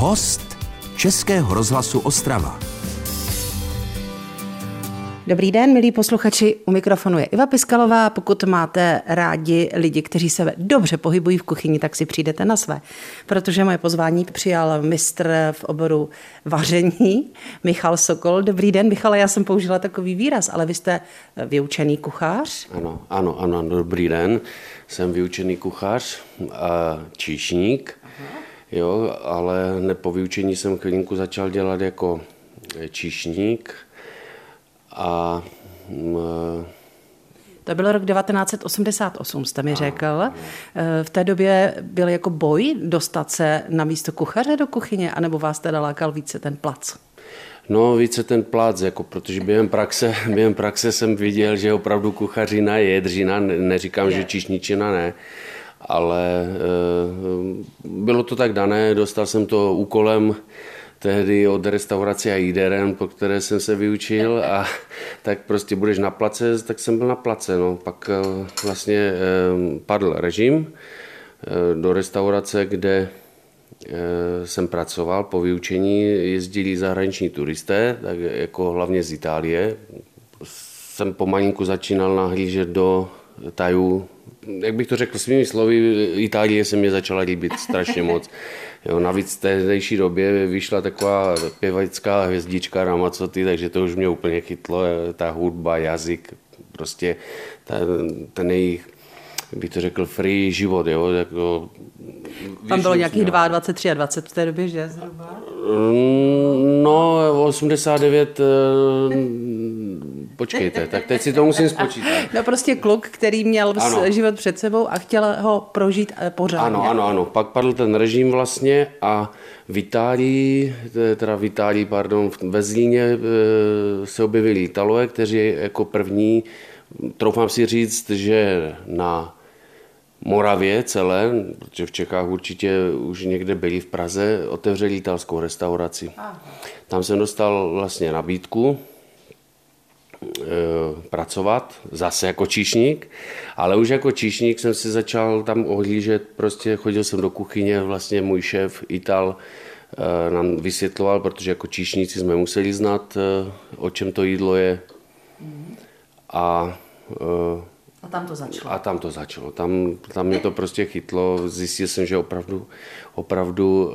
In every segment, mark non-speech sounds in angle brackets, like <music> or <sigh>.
Host Českého rozhlasu Ostrava. Dobrý den, milí posluchači. U mikrofonu je Iva Piskalová. Pokud máte rádi lidi, kteří se dobře pohybují v kuchyni, tak si přijdete na své. Protože moje pozvání přijal mistr v oboru vaření, Michal Sokol. Dobrý den, Michale, já jsem použila takový výraz, ale vy jste vyučený kuchař. Ano, ano, ano, dobrý den. Jsem vyučený kuchař a číšník. Jo, ale nepo vyučení jsem chvilinku začal dělat jako číšník a mm, to byl rok 1988, jste mi řekl. Eh, v té době byl jako boj dostat se na místo kuchaře do kuchyně, anebo vás teda lákal více ten plac? No, více ten plac, jako, protože během praxe, <laughs> během praxe jsem viděl, že opravdu kuchařina je dřina, neříkám, je. že čišničina ne, ale e, bylo to tak dané, dostal jsem to úkolem tehdy od restaurace a jíderen, po které jsem se vyučil a <laughs> tak prostě budeš na place, tak jsem byl na place. No. Pak e, vlastně e, padl režim do restaurace, kde jsem pracoval po vyučení, jezdili zahraniční turisté, tak jako hlavně z Itálie. Jsem pomalinku začínal nahlížet do tajů jak bych to řekl svými slovy, Itálie se mě začala líbit strašně moc. Jo, navíc v tehdejší době vyšla taková pěvecká hvězdička Ramacoty, takže to už mě úplně chytlo, ta hudba, jazyk, prostě ten, ten jejich bych to řekl, free život, jo, jako... Tam bylo nějakých 22, 23 v té době, že zhruba? Mm, no, 89 Počkejte, tak teď si to musím spočítat. No prostě kluk, který měl ano. život před sebou a chtěl ho prožít eh, pořádně. Ano, ano, ano. Pak padl ten režim vlastně a v Itálii, teda v Itálii, pardon, ve Zlíně eh, se objevili Italové, kteří jako první, troufám si říct, že na Moravě celé, protože v Čechách určitě už někde byli v Praze, otevřeli italskou restauraci. Aha. Tam jsem dostal vlastně nabídku, pracovat, zase jako číšník, ale už jako číšník jsem si začal tam ohlížet, prostě chodil jsem do kuchyně, vlastně můj šéf Ital eh, nám vysvětloval, protože jako číšníci jsme museli znát, eh, o čem to jídlo je. A, a tam to začalo. A tam to začalo. Tam, tam mě to prostě chytlo. Zjistil jsem, že opravdu, opravdu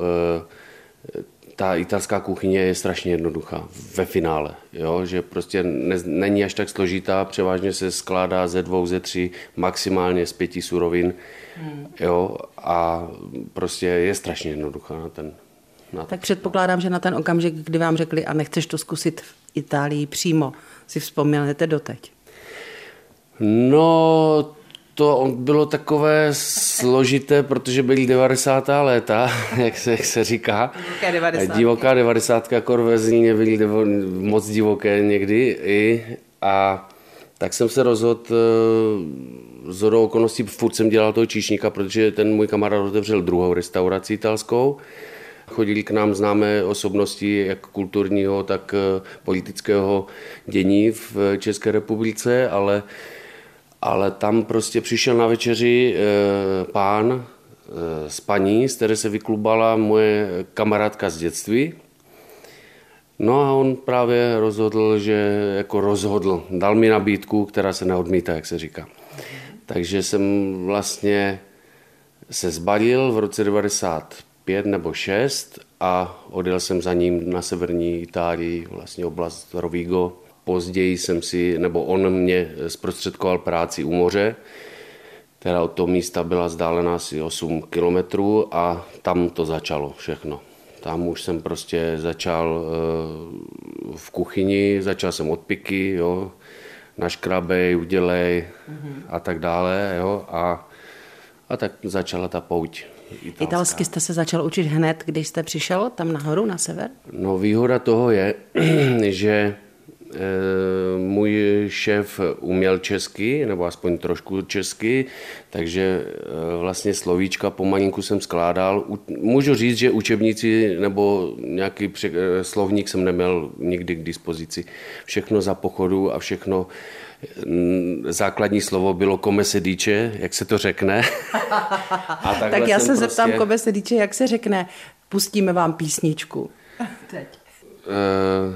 ta italská kuchyně je strašně jednoduchá ve finále, jo? že prostě ne, není až tak složitá, převážně se skládá ze dvou, ze tří, maximálně z pěti surovin hmm. jo? a prostě je strašně jednoduchá na ten, na tak předpokládám, že na ten okamžik, kdy vám řekli a nechceš to zkusit v Itálii přímo, si vzpomínáte doteď? No, to bylo takové složité, protože byly 90. léta, <laughs> jak se, jak se říká. Divoká 90. Divoká 90. Kor ve Zlíně byly devo, moc divoké někdy. I, a tak jsem se rozhodl, eh, z hodou okolností furt jsem dělal toho číšníka, protože ten můj kamarád otevřel druhou restauraci italskou. Chodili k nám známé osobnosti, jak kulturního, tak eh, politického dění v České republice, ale ale tam prostě přišel na večeři e, pán e, s paní, z které se vyklubala moje kamarádka z dětství. No a on právě rozhodl, že jako rozhodl, dal mi nabídku, která se neodmítá, jak se říká. Takže jsem vlastně se zbalil v roce 95 nebo 6 a odjel jsem za ním na severní Itálii, vlastně oblast Rovigo, Později jsem si, nebo on mě zprostředkoval práci u moře, která od toho místa byla vzdálená asi 8 kilometrů a tam to začalo všechno. Tam už jsem prostě začal eh, v kuchyni, začal jsem od piky, jo, naškrabej, udělej mm-hmm. a tak dále, jo, a, a tak začala ta pouť. Italská. Italsky jste se začal učit hned, když jste přišel tam nahoru, na sever? No výhoda toho je, <clears throat> že můj šéf uměl česky, nebo aspoň trošku česky, takže eh, vlastně slovíčka pomalinku jsem skládal. Můžu říct, že učebníci nebo nějaký eh, slovník jsem neměl nikdy k dispozici. Všechno za pochodu a všechno mm, základní slovo bylo kome se dýče, jak se to řekne. <laughs> A tak já se prostě... zeptám kome se dýče, jak se řekne. Pustíme vám písničku. Teď. Uh,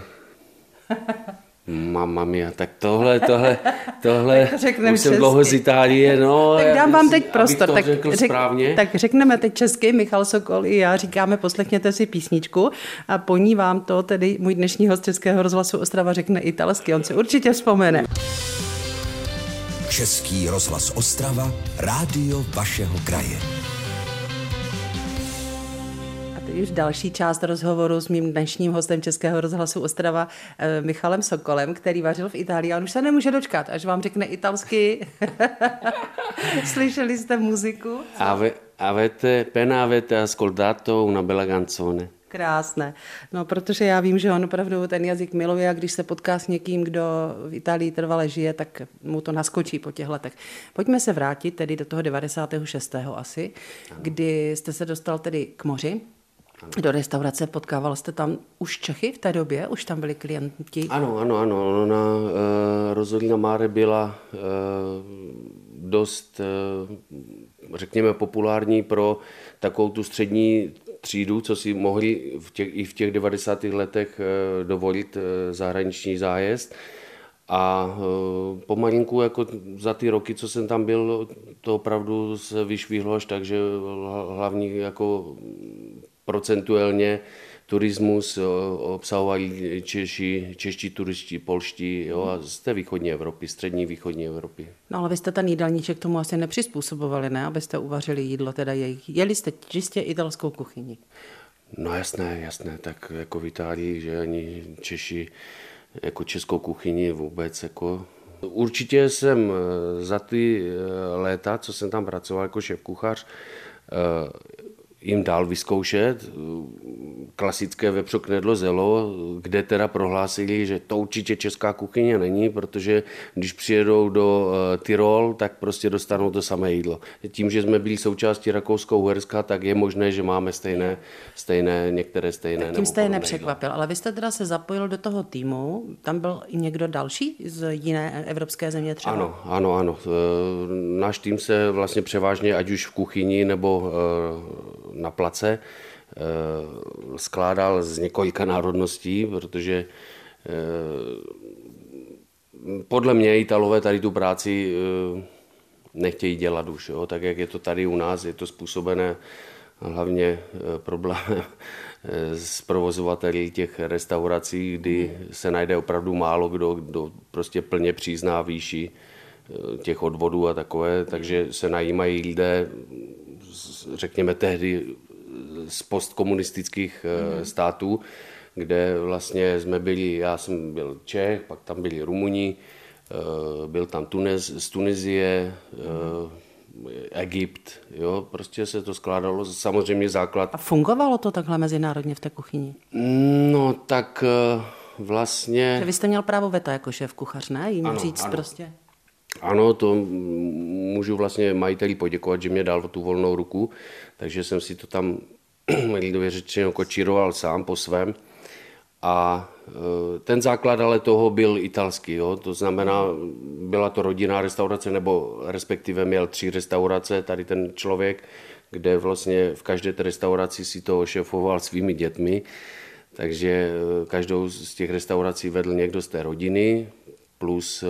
Mamma mia, tak tohle, tohle, <laughs> tohle, Řekneme už jsem dlouho z Itálie, no. Tak dám vám teď prostor, tak, řek, tak řekneme teď česky, Michal Sokol i já říkáme, poslechněte si písničku a po ní vám to tedy můj dnešní host Českého rozhlasu Ostrava řekne italsky, on si určitě vzpomene. Český rozhlas Ostrava, rádio vašeho kraje už další část rozhovoru s mým dnešním hostem Českého rozhlasu Ostrava eh, Michalem Sokolem, který vařil v Itálii. On už se nemůže dočkat, až vám řekne italsky. <laughs> Slyšeli jste muziku? Ave, avete, pena avete ascoltato una bella canzone. Krásné. No, protože já vím, že on opravdu ten jazyk miluje a když se potká s někým, kdo v Itálii trvale žije, tak mu to naskočí po těch letech. Pojďme se vrátit tedy do toho 96. asi, ano. kdy jste se dostal tedy k moři, do restaurace. Potkával jste tam už Čechy v té době? Už tam byli klienti? Ano, ano, ano. Ona, uh, Rozolina Máre byla uh, dost, uh, řekněme, populární pro takovou tu střední třídu, co si mohli v těch, i v těch 90. letech uh, dovolit uh, zahraniční zájezd. A pomalinku jako za ty roky, co jsem tam byl, to opravdu se vyšvihlo až tak, že hlavní jako procentuálně turismus obsahovali Češi, čeští turisti, polští jo, a z té východní Evropy, střední východní Evropy. No ale vy jste ten jídelníček tomu asi nepřizpůsobovali, ne? Abyste uvařili jídlo, teda jejich. Jeli jste čistě italskou kuchyni? No jasné, jasné, tak jako v Itálii, že ani Češi jako českou kuchyni vůbec jako Určitě jsem eh, za ty eh, léta, co jsem tam pracoval jako šéf kuchař, eh, jim dál vyzkoušet klasické vepřo knedlo zelo, kde teda prohlásili, že to určitě česká kuchyně není, protože když přijedou do eh, Tyrol, tak prostě dostanou to samé jídlo. Tím, že jsme byli součástí Rakousko-Uherska, tak je možné, že máme stejné, stejné některé stejné. Tak tím jste je nepřekvapil, ale vy jste teda se zapojil do toho týmu, tam byl i někdo další z jiné evropské země třeba? Ano, ano, ano. Eh, náš tým se vlastně převážně, ať už v kuchyni nebo eh, na place eh, skládal z několika národností, protože eh, podle mě Italové tady tu práci eh, nechtějí dělat už. Jo? Tak jak je to tady u nás, je to způsobené hlavně problémem s provozovateli těch restaurací, kdy se najde opravdu málo kdo, kdo prostě plně přizná výši těch odvodů a takové, takže se najímají lidé řekněme tehdy z postkomunistických mm-hmm. států, kde vlastně jsme byli, já jsem byl Čech, pak tam byli Rumuni, eh, byl tam Tunez, z Tunizie, mm-hmm. Egypt, jo, prostě se to skládalo, samozřejmě základ. A fungovalo to takhle mezinárodně v té kuchyni? No, tak vlastně... Že vy jste měl právo veta jako šéf kuchař, ne? Jim ano, říct ano. prostě. Ano, to můžu vlastně majiteli poděkovat, že mě dal tu volnou ruku, takže jsem si to tam <clears throat> lidově řečeno kočíroval sám po svém. A e, ten základ ale toho byl italský, jo? to znamená, byla to rodinná restaurace, nebo respektive měl tři restaurace, tady ten člověk, kde vlastně v každé té restauraci si to šefoval svými dětmi, takže e, každou z těch restaurací vedl někdo z té rodiny, plus eh,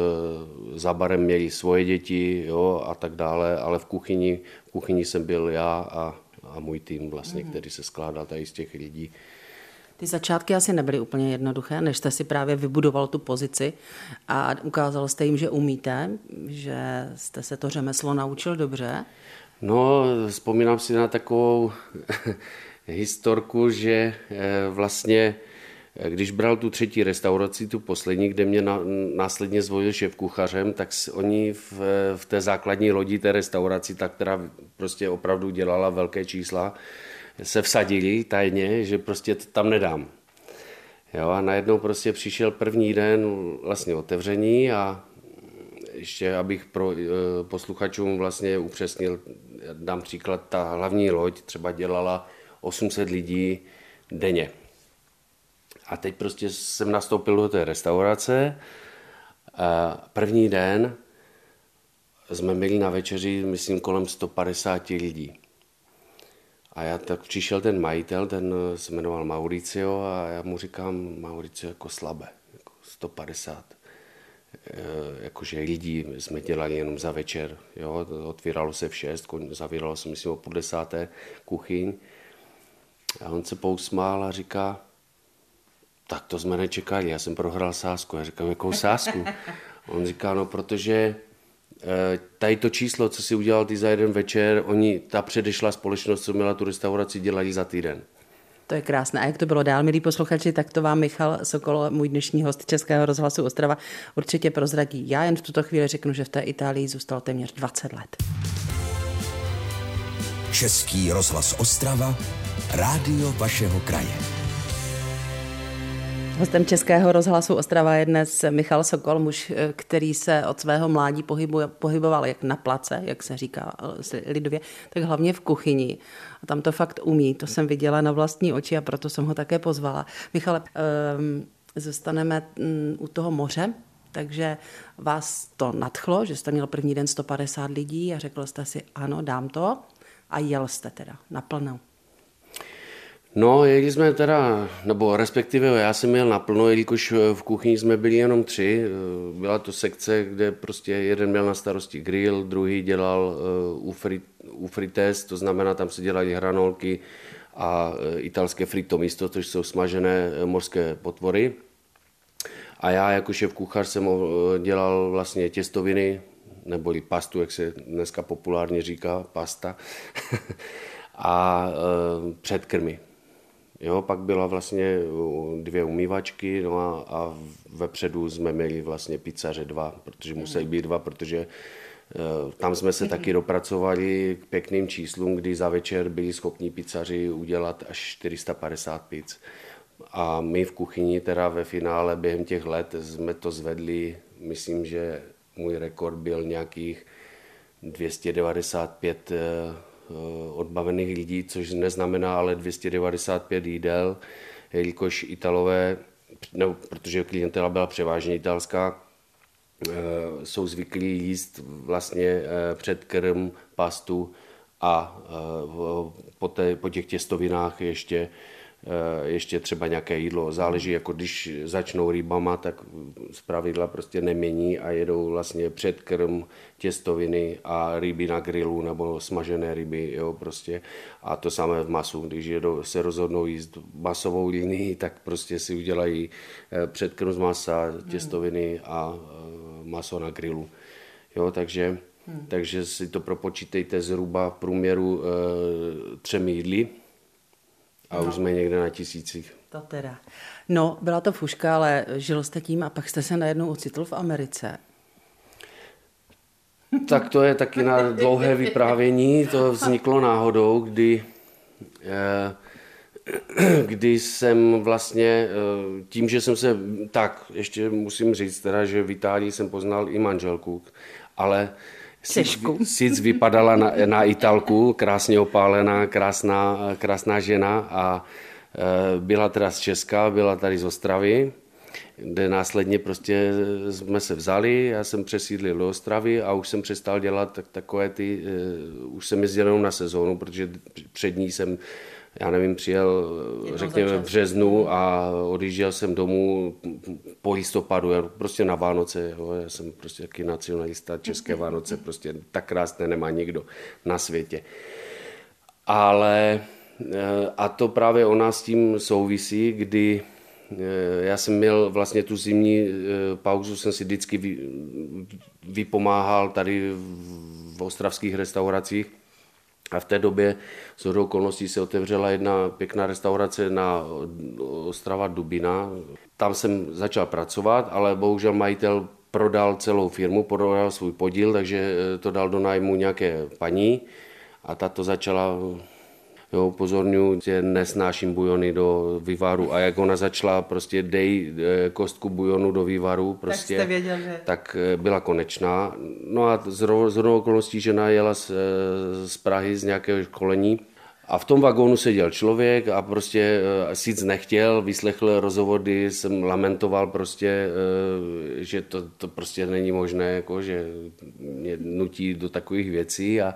za barem měli svoje děti jo, a tak dále, ale v kuchyni, v kuchyni jsem byl já a, a můj tým vlastně, mm. který se skládal tady z těch lidí. Ty začátky asi nebyly úplně jednoduché, než jste si právě vybudoval tu pozici a ukázal jste jim, že umíte, že jste se to řemeslo naučil dobře. No, vzpomínám si na takovou <laughs> historku, že eh, vlastně když bral tu třetí restauraci, tu poslední, kde mě na, následně zvolil šéf kuchařem, tak oni v, v té základní lodi té restauraci, ta, která prostě opravdu dělala velké čísla, se vsadili tajně, že prostě tam nedám. Jo, a najednou prostě přišel první den vlastně otevření a ještě abych pro e, posluchačům vlastně upřesnil, dám příklad, ta hlavní loď třeba dělala 800 lidí denně. A teď prostě jsem nastoupil do té restaurace. První den jsme měli na večeři, myslím, kolem 150 lidí. A já tak přišel ten majitel, ten se jmenoval Mauricio a já mu říkám, Mauricio jako slabé, jako 150 eh, jakože lidí jsme dělali jenom za večer, jo, otvíralo se v šest, zavíralo se myslím o půl desáté kuchyň a on se pousmál a říká, tak to jsme nečekali, já jsem prohrál sásku. Já říkám, jakou sásku? <laughs> On říká, no protože eh, tady to číslo, co si udělal ty za jeden večer, oni, ta předešla společnost, co měla tu restauraci, dělají za týden. To je krásné. A jak to bylo dál, milí posluchači, tak to vám Michal Sokol, můj dnešní host Českého rozhlasu Ostrava, určitě prozradí. Já jen v tuto chvíli řeknu, že v té Itálii zůstal téměř 20 let. Český rozhlas Ostrava, rádio vašeho kraje. Hostem Českého rozhlasu Ostrava je dnes Michal Sokol, muž, který se od svého mládí pohybuje, pohyboval jak na place, jak se říká lidově, tak hlavně v kuchyni. A tam to fakt umí, to jsem viděla na vlastní oči a proto jsem ho také pozvala. Michale, um, zůstaneme um, u toho moře, takže vás to nadchlo, že jste měl první den 150 lidí a řekl jste si ano, dám to a jel jste teda naplno. No, jeli jsme teda, nebo respektive já jsem měl naplno, jelikož v kuchyni jsme byli jenom tři. Byla to sekce, kde prostě jeden měl na starosti grill, druhý dělal uh, u frites, to znamená, tam se dělají hranolky a italské frito místo, což jsou smažené mořské potvory. A já jako šéf kuchař jsem dělal vlastně těstoviny, neboli pastu, jak se dneska populárně říká, pasta, <laughs> a předkrmy. Jo, pak byla vlastně dvě umývačky no a, a vepředu jsme měli vlastně pizzaře dva, protože museli být dva, protože uh, tam jsme se taky dopracovali k pěkným číslům, kdy za večer byli schopni pizzaři udělat až 450 pizz. A my v kuchyni teda ve finále během těch let jsme to zvedli, myslím, že můj rekord byl nějakých 295 Eh, odbavených lidí, což neznamená ale 295 jídel, jelikož Italové, no, protože klientela byla převážně italská, eh, jsou zvyklí jíst vlastně eh, předkrm, pastu a po, té, po těch těstovinách ještě Eh, ještě třeba nějaké jídlo. Záleží, jako když začnou rybama, tak z pravidla prostě nemění a jedou vlastně předkrm, těstoviny a ryby na grilu nebo smažené ryby, jo, prostě. A to samé v masu, když jedou, se rozhodnou jíst masovou linii, tak prostě si udělají eh, předkrm z masa, těstoviny a eh, maso na grilu. Jo, takže, hmm. takže si to propočítejte zhruba v průměru e, třemi jídly a no. už jsme někde na tisících. To teda. No, byla to fuška, ale žil jste tím a pak jste se najednou ocitl v Americe. Tak to je taky na dlouhé vyprávění. To vzniklo náhodou, kdy, eh, <clears throat> kdy jsem vlastně, eh, tím, že jsem se, tak ještě musím říct teda, že v Itálii jsem poznal i manželku, ale Sešku. Sic vypadala na, na Italku, krásně opálená, krásná, krásná žena a e, byla teda z Česka, byla tady z Ostravy, kde následně prostě jsme se vzali, já jsem přesídlil do Ostravy a už jsem přestal dělat tak, takové ty, uh, už jsem jezdil jenom na sezónu, protože před ní jsem já nevím, přijel, řekněme, v březnu a odjížděl jsem domů po listopadu, prostě na Vánoce, jo, já jsem prostě taky nacionalista, české <laughs> Vánoce, prostě tak krásné nemá nikdo na světě. Ale eh, a to právě ona s tím souvisí, kdy eh, já jsem měl vlastně tu zimní eh, pauzu, jsem si vždycky vypomáhal tady v ostravských restauracích a v té době z okolností se otevřela jedna pěkná restaurace na Ostrava Dubina. Tam jsem začal pracovat, ale bohužel majitel prodal celou firmu, prodal svůj podíl, takže to dal do nájmu nějaké paní a ta to začala Jo, upozorňuji, že nesnáším bujony do vývaru. A jak ona začala prostě dej eh, kostku bujonu do vývaru, prostě, tak, věděl, že... tak eh, byla konečná. No a z hodnou okolností žena jela z, eh, z Prahy z nějakého školení. A v tom vagónu seděl člověk a prostě sic nechtěl, vyslechl rozhovody, jsem lamentoval prostě, že to, to prostě není možné, jako, že mě nutí do takových věcí. A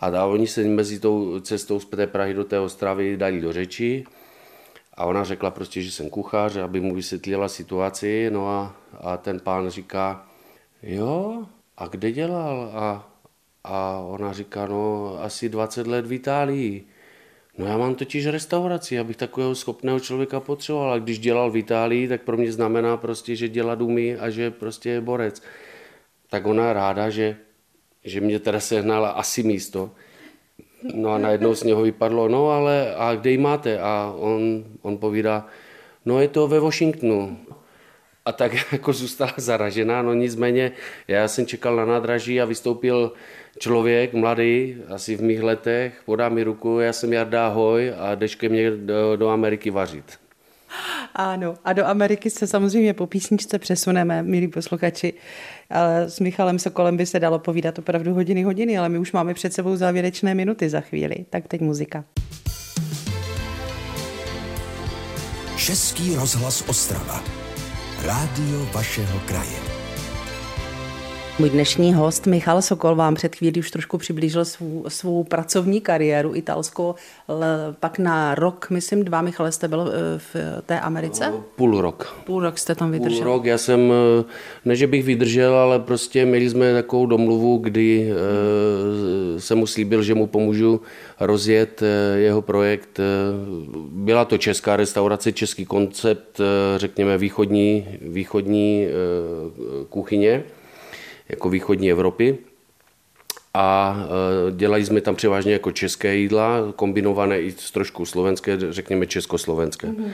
A oni se mezi tou cestou z té Prahy do té Ostravy dali do řeči. A ona řekla prostě, že jsem kuchař, aby mu vysvětlila situaci. No a, a ten pán říká, jo, a kde dělal? A, a ona říká, no asi 20 let v Itálii. No já mám totiž restauraci, abych takového schopného člověka potřeboval. A když dělal v Itálii, tak pro mě znamená prostě, že dělat umí a že prostě je borec. Tak ona ráda, že, že mě teda sehnala asi místo. No a najednou z něho vypadlo, no ale a kde ji máte? A on, on povídá, no je to ve Washingtonu. A tak <laughs> jako zůstala zaražená, no nicméně já jsem čekal na nádraží a vystoupil člověk, mladý, asi v mých letech, podá mi ruku, já jsem Jarda Ahoj a jdeš ke mně do, do Ameriky vařit. Ano, a do Ameriky se samozřejmě po písničce přesuneme, milí posluchači. Ale s Michalem Sokolem by se dalo povídat opravdu hodiny, hodiny, ale my už máme před sebou závěrečné minuty za chvíli. Tak teď muzika. Český rozhlas Ostrava. Rádio vašeho kraje. Můj dnešní host Michal Sokol vám před chvílí už trošku přiblížil svou, svou pracovní kariéru italskou, pak na rok, myslím dva, Michale, jste byl eh, v té Americe? Půl rok. Půl rok jste tam vydržel. Půl rok, já jsem, eh, ne že bych vydržel, ale prostě měli jsme takovou domluvu, kdy jsem mu slíbil, že mu pomůžu rozjet jeho projekt. Byla to česká restaurace, český koncept, řekněme východní, východní kuchyně jako východní Evropy. A e, dělali jsme tam převážně jako české jídla, kombinované i s trošku slovenské, řekněme československé. Mm-hmm.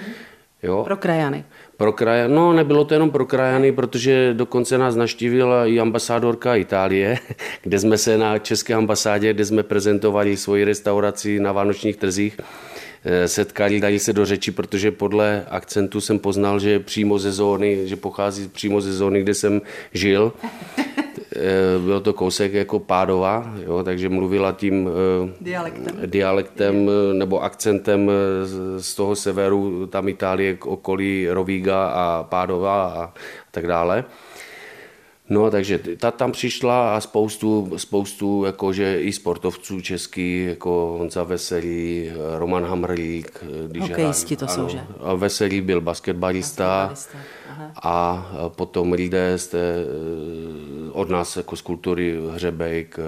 Jo? Pro krajany. Pro krajany, no nebylo to jenom pro krajany, protože dokonce nás naštívila i ambasádorka Itálie, <laughs> kde jsme se na české ambasádě, kde jsme prezentovali svoji restauraci na vánočních trzích, e, setkali, dali se do řeči, protože podle akcentu jsem poznal, že přímo ze zóny, že pochází přímo ze zóny, kde jsem žil. <laughs> Eh, byl to kousek jako Pádova, jo, takže mluvila tím eh, dialektem. dialektem eh, nebo akcentem z toho severu, tam Itálie, okolí Rovíga a Pádova a tak dále. No, takže ta tam přišla a spoustu, spoustu jakože i sportovců český, jako Honza Veselý, Roman Hamrlík. Hokejisti to ano, jsou, že? A Veselý byl basketbalista. basketbalista a potom lidé z té, eh, od nás jako z kultury Hřebejk,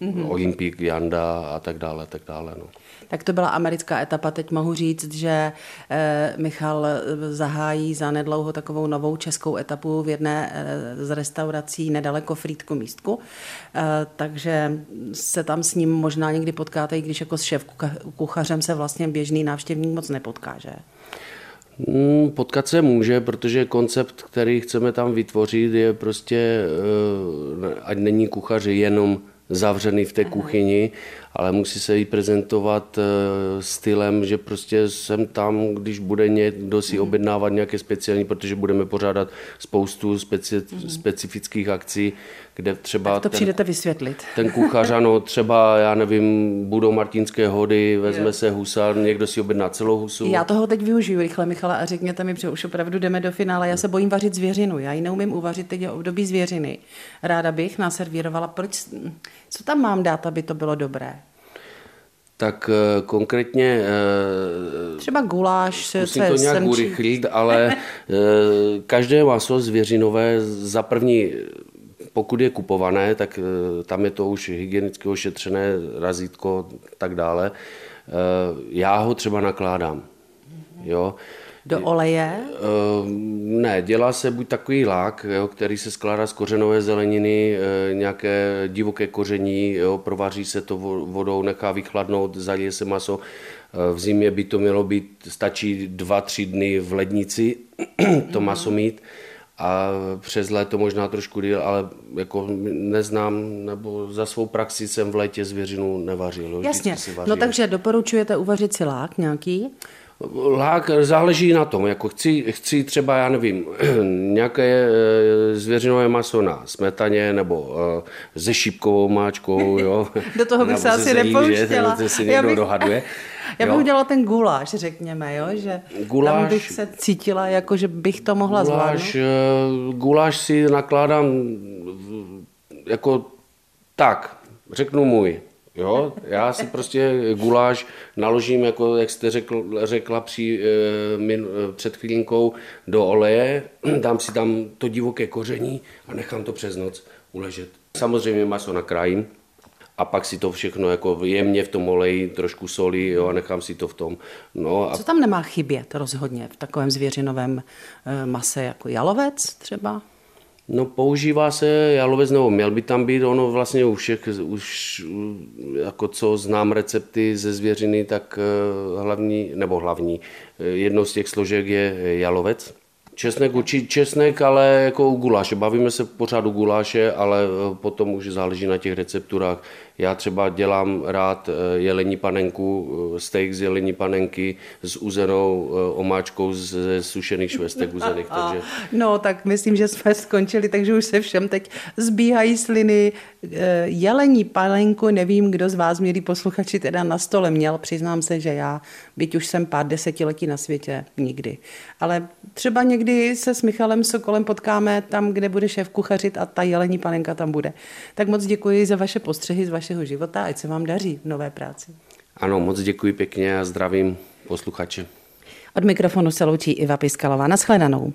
mm-hmm. Olympik, Janda a tak dále, tak dále. No. Tak to byla americká etapa. Teď mohu říct, že eh, Michal zahájí za nedlouho takovou novou českou etapu v jedné z restaurací nedaleko Frýdku místku. Takže se tam s ním možná někdy potkáte, i když jako s šéf kuchařem se vlastně běžný návštěvník moc nepotká, že? Hmm, potkat se může, protože koncept, který chceme tam vytvořit, je prostě, eh, ať není kuchař jenom zavřený v té kuchyni, ale musí se jí prezentovat eh, stylem, že prostě jsem tam, když bude někdo si mhm. objednávat nějaké speciální, protože budeme pořádat spoustu speci, mhm. specifických akcí, kde třeba... Tak to ten, přijdete vysvětlit. Ten kuchař, ano, <laughs> třeba, já nevím, budou martinské hody, vezme je. se husa, někdo si objedná celou husu. Já toho teď využiju rychle, Michala, a řekněte mi, že už opravdu jdeme do finále. Já se bojím vařit zvěřinu, já ji neumím uvařit, teď je období zvěřiny. Ráda bych naservírovala, proč, co tam mám dát, aby to bylo dobré? tak eh, konkrétně... Eh, Třeba guláš, musím to nějak semčí. urychlit, ale <laughs> eh, každé maso zvěřinové za první, pokud je kupované, tak tam je to už hygienicky ošetřené, razítko, tak dále. Já ho třeba nakládám. Jo. Do oleje? Uh, ne, dělá se buď takový lák, jo, který se skládá z kořenové zeleniny, uh, nějaké divoké koření, jo, provaří se to vodou, nechá vychladnout, zalije se maso. Uh, v zimě by to mělo být, stačí dva, tři dny v lednici <clears throat> to mhm. maso mít a přes léto možná trošku díl, ale jako neznám, nebo za svou praxi jsem v létě zvěřinu nevařil. Jasně, no takže doporučujete uvařit si lák nějaký? Lák záleží na tom, jako chci, chci třeba, já nevím, <clears throat> nějaké eh, zvěřinové maso na smetaně nebo eh, se šípkovou máčkou, <laughs> jo. Do toho bych se asi nepouštěla. To si někdo bych... dohaduje. <laughs> Já bych udělala ten guláš, řekněme, jo? že guláš, tam bych se cítila, jako že bych to mohla guláš, zvládnout. Eh, guláš si nakládám jako tak, řeknu můj. Jo, já si prostě guláš naložím, jako jak jste řekl, řekla při, e, min, e, před chvílinkou, do oleje, <clears throat> dám si tam to divoké koření a nechám to přes noc uležet. Samozřejmě maso nakrájím, a pak si to všechno jako jemně v tom oleji, trošku soli jo, a nechám si to v tom. No a... Co tam nemá chybět rozhodně v takovém zvěřinovém mase jako jalovec třeba? No používá se jalovec, nebo měl by tam být, ono vlastně u všech, už jako co znám recepty ze zvěřiny, tak eh, hlavní, nebo hlavní, eh, jednou z těch složek je jalovec. Česnek, určitě česnek, ale jako u guláše. Bavíme se pořád u guláše, ale eh, potom už záleží na těch recepturách. Já třeba dělám rád eh, jelení panenku, eh, steak z jelení panenky s uzenou omáčkou ze sušených švestek uzených. <laughs> Takže... No, tak myslím, že jsme <laughs> skončili, takže už se všem teď zbíhají sliny. Jelení panenku, nevím, kdo z vás, milí posluchači, teda na stole měl. Přiznám se, že já, byť už jsem pár desetiletí na světě, nikdy. Ale třeba někdy se s Michalem Sokolem potkáme tam, kde bude šéf kuchařit a ta jelení panenka tam bude. Tak moc děkuji za vaše postřehy z vašeho života, ať se vám daří v nové práci. Ano, moc děkuji pěkně a zdravím posluchače. Od mikrofonu se loučí Iva Piskalová. Naschledanou.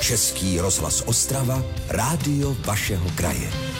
Český rozhlas Ostrava, rádio vašeho kraje.